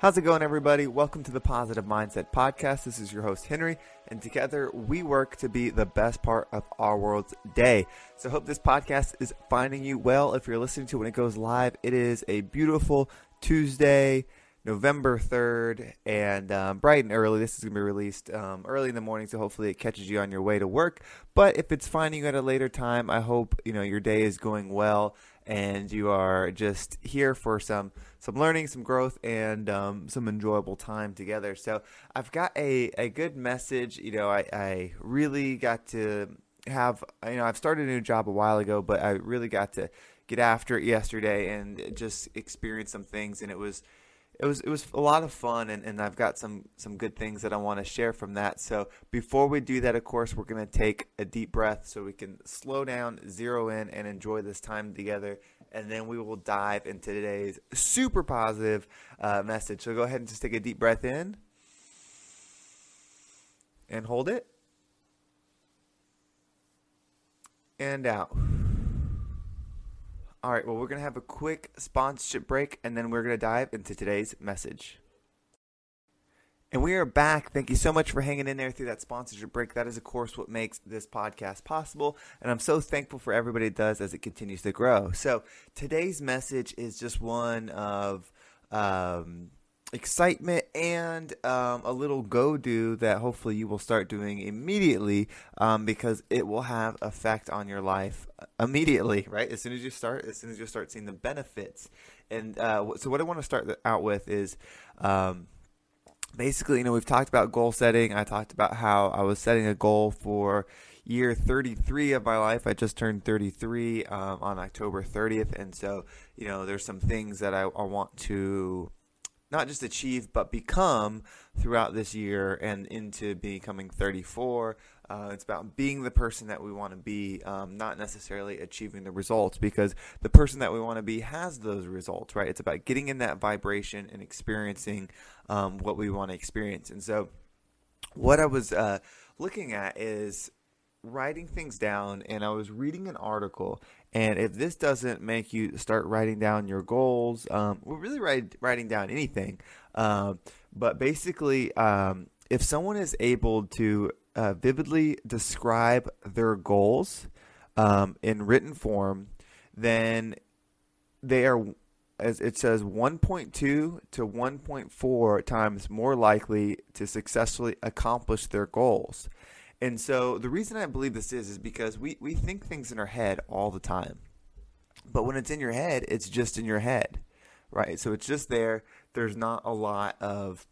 How's it going, everybody? Welcome to the Positive Mindset Podcast. This is your host, Henry, and together we work to be the best part of our world's day. So, hope this podcast is finding you well. If you're listening to it when it goes live, it is a beautiful Tuesday, November 3rd, and um, bright and early. This is going to be released um, early in the morning, so hopefully it catches you on your way to work. But if it's finding you at a later time, I hope you know your day is going well and you are just here for some some learning, some growth, and um, some enjoyable time together. So I've got a, a good message. You know, I, I really got to have you know I've started a new job a while ago, but I really got to get after it yesterday and just experience some things, and it was it was it was a lot of fun and, and I've got some some good things that I want to share from that. So before we do that, of course, we're gonna take a deep breath so we can slow down, zero in, and enjoy this time together. And then we will dive into today's super positive uh, message. So go ahead and just take a deep breath in and hold it and out. All right, well, we're going to have a quick sponsorship break and then we're going to dive into today's message. And we are back. Thank you so much for hanging in there through that sponsorship break. That is, of course, what makes this podcast possible. And I'm so thankful for everybody does as it continues to grow. So today's message is just one of um, excitement and um, a little go do that hopefully you will start doing immediately um, because it will have effect on your life immediately right? As soon as you start as soon as you start seeing the benefits. And uh, so what i want to start out with is um, basically you know we've talked about goal setting. I talked about how i was setting a goal for year 33 of my life. I just turned 33 um, on October 30th, and so you know there's some things that I, I want to not just achieve but become throughout this year and into becoming 34 uh, it's about being the person that we want to be um, not necessarily achieving the results because the person that we want to be has those results right? It's about getting in that vibration and experiencing um, what we want to experience. And so what i was uh, looking at is writing things down and I was reading an article and if this doesn't make you start writing down your goals, um, we're really write, writing down anything. Um, but basically, um, if someone is able to uh, vividly describe their goals um, in written form, then they are, as it says, 1.2 to 1.4 times more likely to successfully accomplish their goals. And so the reason I believe this is is because we, we think things in our head all the time. But when it's in your head, it's just in your head. Right? So it's just there. There's not a lot of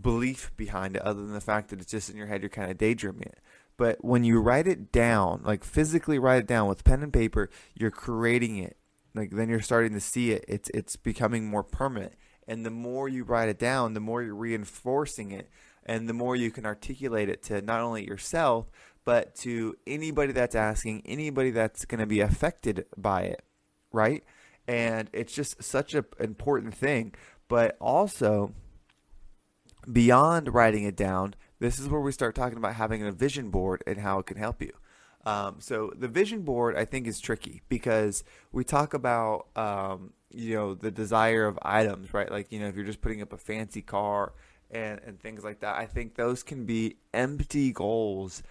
belief behind it other than the fact that it's just in your head, you're kind of daydreaming it. But when you write it down, like physically write it down with pen and paper, you're creating it. Like then you're starting to see it. It's it's becoming more permanent. And the more you write it down, the more you're reinforcing it and the more you can articulate it to not only yourself but to anybody that's asking anybody that's going to be affected by it right? And it's just such an important thing. But also beyond writing it down this is where we start talking about having a vision board and how it can help you. Um, so the vision board i think is tricky because we talk about um, you know the desire of items right? Like you know if you're just putting up a fancy car and, and things like that. I think those can be empty goals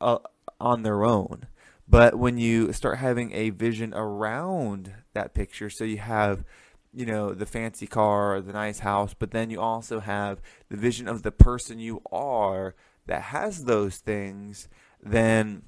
uh, on their own. But when you start having a vision around that picture, so you have, you know, the fancy car, the nice house, but then you also have the vision of the person you are that has those things, then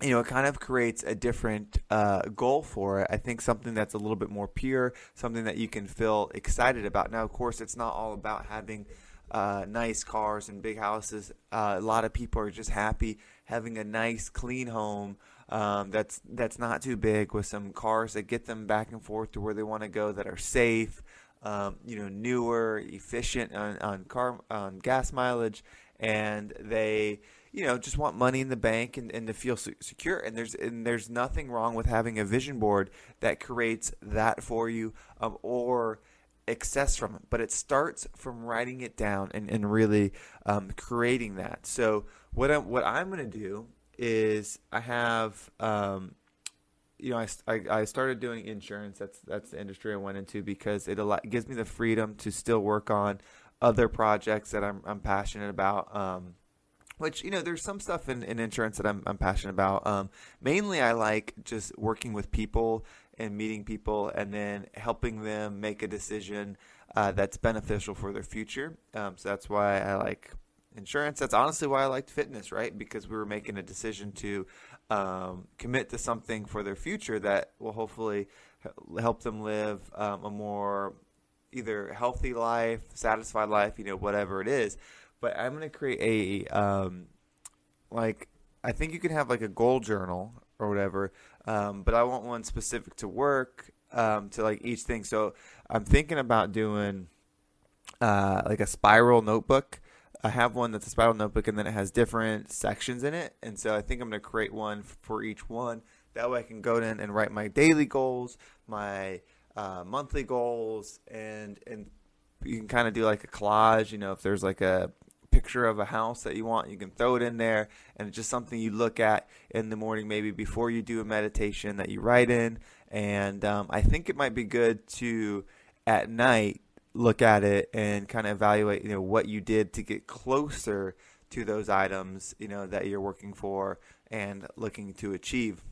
you know, it kind of creates a different uh, goal for it. I think something that's a little bit more pure, something that you can feel excited about. Now, of course, it's not all about having uh, nice cars and big houses. Uh, a lot of people are just happy having a nice, clean home um, that's that's not too big with some cars that get them back and forth to where they want to go that are safe, um, you know, newer, efficient on, on car on gas mileage, and they you know just want money in the bank and, and to feel secure and there's and there's nothing wrong with having a vision board that creates that for you um, or access from it, but it starts from writing it down and, and really um, creating that. So what I'm, what I'm going to do is I have um, you know, I, I, I started doing insurance. That's that's the industry I went into because it, it gives me the freedom to still work on other projects that I'm I'm passionate about. Um, which you know, there's some stuff in, in insurance that I'm I'm passionate about. Um, mainly, I like just working with people and meeting people, and then helping them make a decision uh, that's beneficial for their future. Um, so that's why I like insurance. That's honestly why I liked fitness, right? Because we were making a decision to um, commit to something for their future that will hopefully help them live um, a more either healthy life, satisfied life, you know, whatever it is. But I'm going to create a um, like I think you can have like a goal journal or whatever, um, but I want one specific to work um, to like each thing. So I'm thinking about doing uh, like a spiral notebook I have one that's a spiral notebook and then it has different sections in it. And so I think I'm going to create one for each one. That way I can go in and write my daily goals, my uh, monthly goals, and and you can kind of do like a collage. You know, if there's like a picture of a house that you want, you can throw it in there, and it's just something you look at in the morning, maybe before you do a meditation that you write in. And um, I think it might be good to at night look at it and kind of evaluate, you know, what you did to get closer to those items, you know, that you're working for and looking to achieve.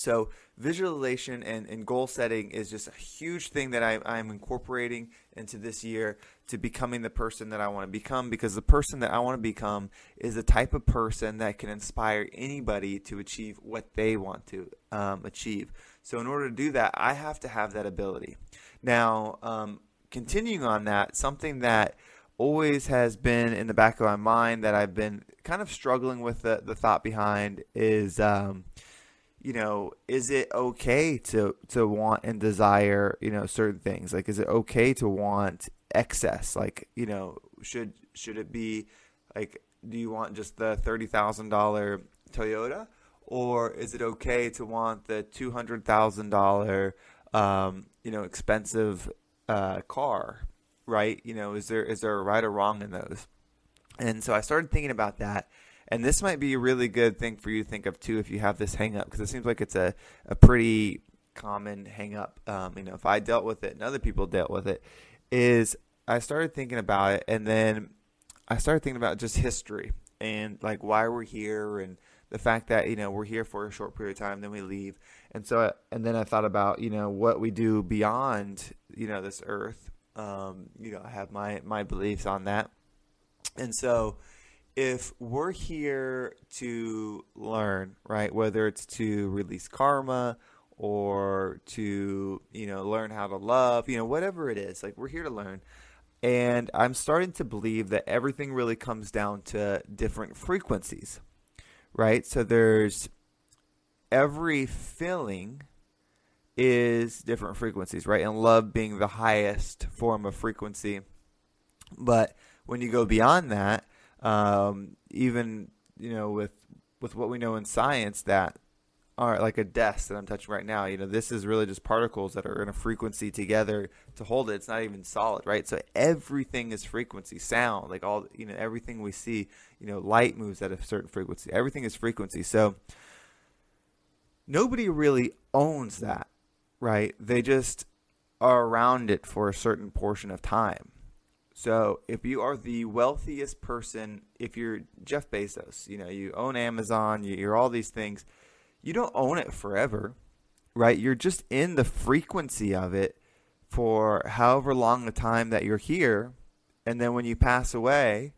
So visualization and, and goal setting is just a huge thing that I, I'm incorporating into this year to becoming the person that I want to become because the person that I want to become is the type of person that can inspire anybody to achieve what they want to um, achieve. So in order to do that, I have to have that ability. Now, um, continuing on that, something that always has been in the back of my mind that I've been kind of struggling with the, the thought behind is, um, you know, is it okay to to want and desire, you know, certain things? Like, is it okay to want excess? Like, you know, should should it be like, do you want just the thirty thousand dollar Toyota, or is it okay to want the two hundred thousand dollar, um, you know, expensive uh, car, right? You know, is there is there a right or wrong in those? And so I started thinking about that. And this might be a really good thing for you to think of too if you have this hang up, because it seems like it's a, a pretty common hang up. Um, you know, if I dealt with it and other people dealt with it, is I started thinking about it and then I started thinking about just history and like why we're here and the fact that, you know, we're here for a short period of time, then we leave. And so, and then I thought about, you know, what we do beyond you know this earth. Um, you know, I have my my beliefs on that, and so if we're here to learn, right, whether it's to release karma or to you know learn how to love, you know, whatever it is, like we're here to learn. And I'm starting to believe that everything really comes down to different frequencies, right? So there's every feeling is different frequencies, right? And love being the highest form of frequency. But when you go beyond that, um, even you know with with what we know in science that are like a desk that I'm touching right now, you know, this is really just particles that are in a frequency together to hold it. It's not even solid, right? So everything is frequency, sound, like all, you know, everything we see, you know, light moves at a certain frequency. Everything is frequency. So nobody really owns that right? They just are around it for a certain portion of time. So if you are the wealthiest person, if you're Jeff Bezos, you know, you own Amazon, you're all these things, you don't own it forever, right? You're just in the frequency of it for however long the time that you're here. And then when you pass away,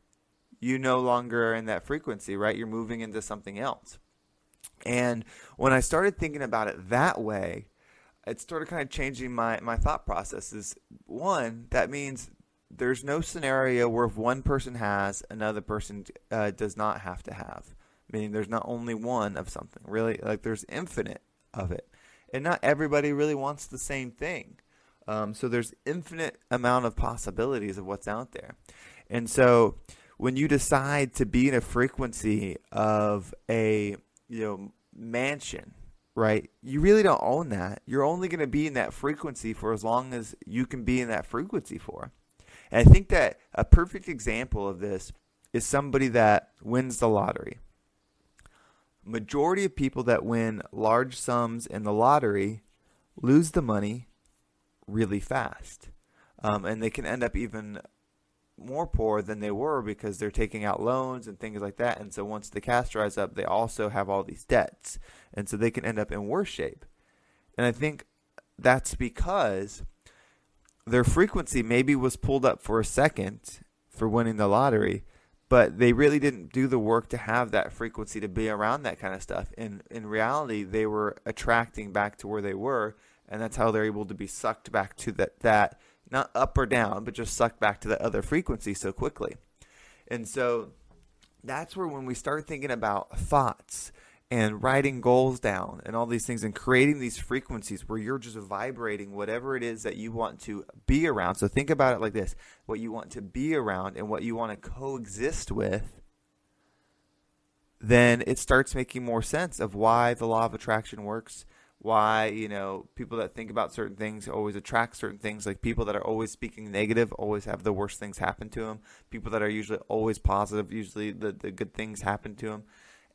you no longer are in that frequency, right? You're moving into something else. And when I started thinking about it that way, it started kind of changing my, my thought processes. One, that means there's no scenario where if one person has, another person uh, does not have to have. Meaning there's not only one of something. Really, like there's infinite of it. And not everybody really wants the same thing. Um, so there's infinite amount of possibilities of what's out there. And so when you decide to be in a frequency of a you know mansion right? You really don't own that. You're only going to be in that frequency for as long as you can be in that frequency for. And I think that a perfect example of this is somebody that wins the lottery. majority of people that win large sums in the lottery lose the money really fast. Um, and they can end up even more poor than they were because they're taking out loans and things like that. And so once the cash dries up, they also have all these debts. And so they can end up in worse shape. And I think that's because their frequency maybe was pulled up for a second for winning the lottery, but they really didn't do the work to have that frequency to be around that kind of stuff. And in reality, they were attracting back to where they were, and that's how they're able to be sucked back to that that not up or down, but just sucked back to that other frequency so quickly. And so that's where when we start thinking about thoughts and writing goals down and all these things and creating these frequencies where you're just vibrating whatever it is that you want to be around. So think about it like this what you want to be around and what you want to coexist with. Then it starts making more sense of why the law of attraction works, why, you know, people that think about certain things always attract certain things. Like people that are always speaking negative always have the worst things happen to them. People that are usually always positive, usually the, the good things happen to them.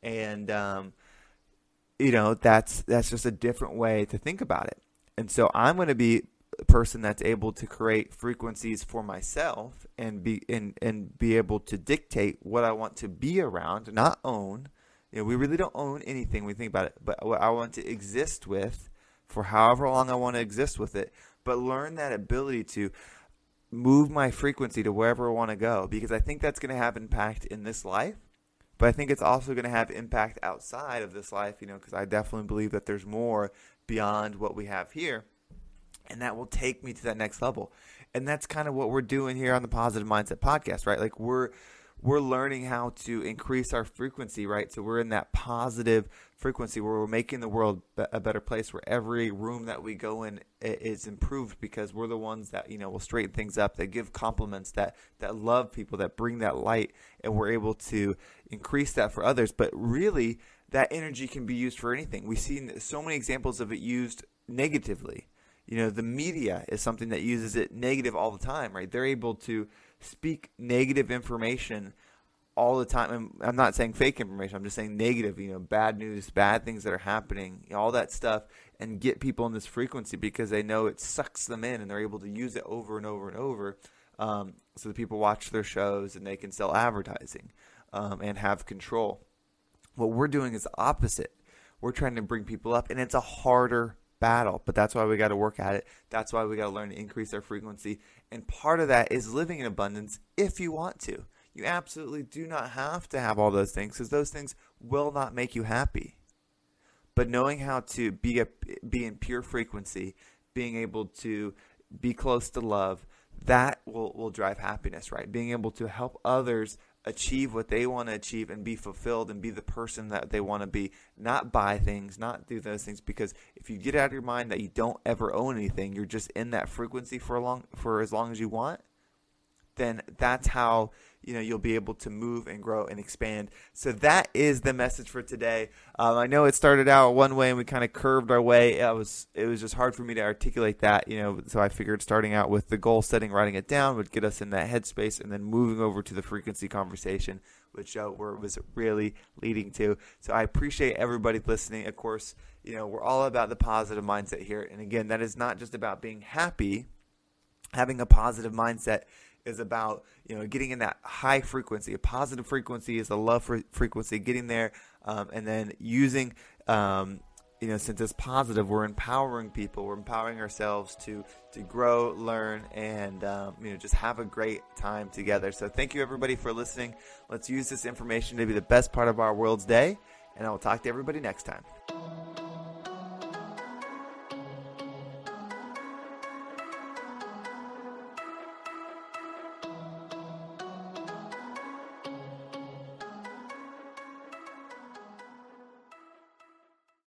And, um, you know, that's that's just a different way to think about it. And so I'm going to be a person that's able to create frequencies for myself and be and and be able to dictate what I want to be around, not own. You know, we really don't own anything we think about it, but what I want to exist with for however long I want to exist with it, but learn that ability to move my frequency to wherever I want to go because I think that's going to have impact in this life but I think it's also going to have impact outside of this life, you know, because I definitely believe that there's more beyond what we have here. And that will take me to that next level. And that's kind of what we're doing here on the Positive Mindset podcast, right? Like we're we're learning how to increase our frequency, right? So we're in that positive frequency where we're making the world a better place, where every room that we go in is improved because we're the ones that you know will straighten things up, that give compliments, that that love people, that bring that light, and we're able to increase that for others. But really, that energy can be used for anything. We've seen so many examples of it used negatively. You know, the media is something that uses it negative all the time, right? They're able to speak negative information all the time. I'm not saying fake information. I'm just saying negative, you know, bad news, bad things that are happening, you know, all that stuff, and get people in this frequency because they know it sucks them in, and they're able to use it over and over and over. Um, so that people watch their shows and they can sell advertising um, and have control. What we're doing is opposite. We're trying to bring people up, and it's a harder battle, but that's why we got to work at it. That's why we got to learn to increase our frequency. And part of that is living in abundance if you want to. You absolutely do not have to have all those things because those things will not make you happy. But knowing how to be a, be in pure frequency, being able to be close to love, that will, will drive happiness, right? Being able to help others achieve what they want to achieve and be fulfilled and be the person that they want to be, not buy things, not do those things because if you get out of your mind that you don't ever own anything, you're just in that frequency for a long for as long as you want, then that's how you know you'll be able to move and grow and expand. So that is the message for today. Um, I know it started out one way and we kind of curved our way. It was it was just hard for me to articulate that, you know. So I figured starting out with the goal setting, writing it down would get us in that headspace, and then moving over to the frequency conversation, which uh, was really leading to. So I appreciate everybody listening. Of course, you know we're all about the positive mindset here, and again, that is not just about being happy. Having a positive mindset is about you know getting in that high frequency. A positive frequency is a love frequency. Getting there, um, and then using um, you know since it's positive, we're empowering people. We're empowering ourselves to to grow, learn, and um, you know just have a great time together. So thank you everybody for listening. Let's use this information to be the best part of our world's day, and I will talk to everybody next time.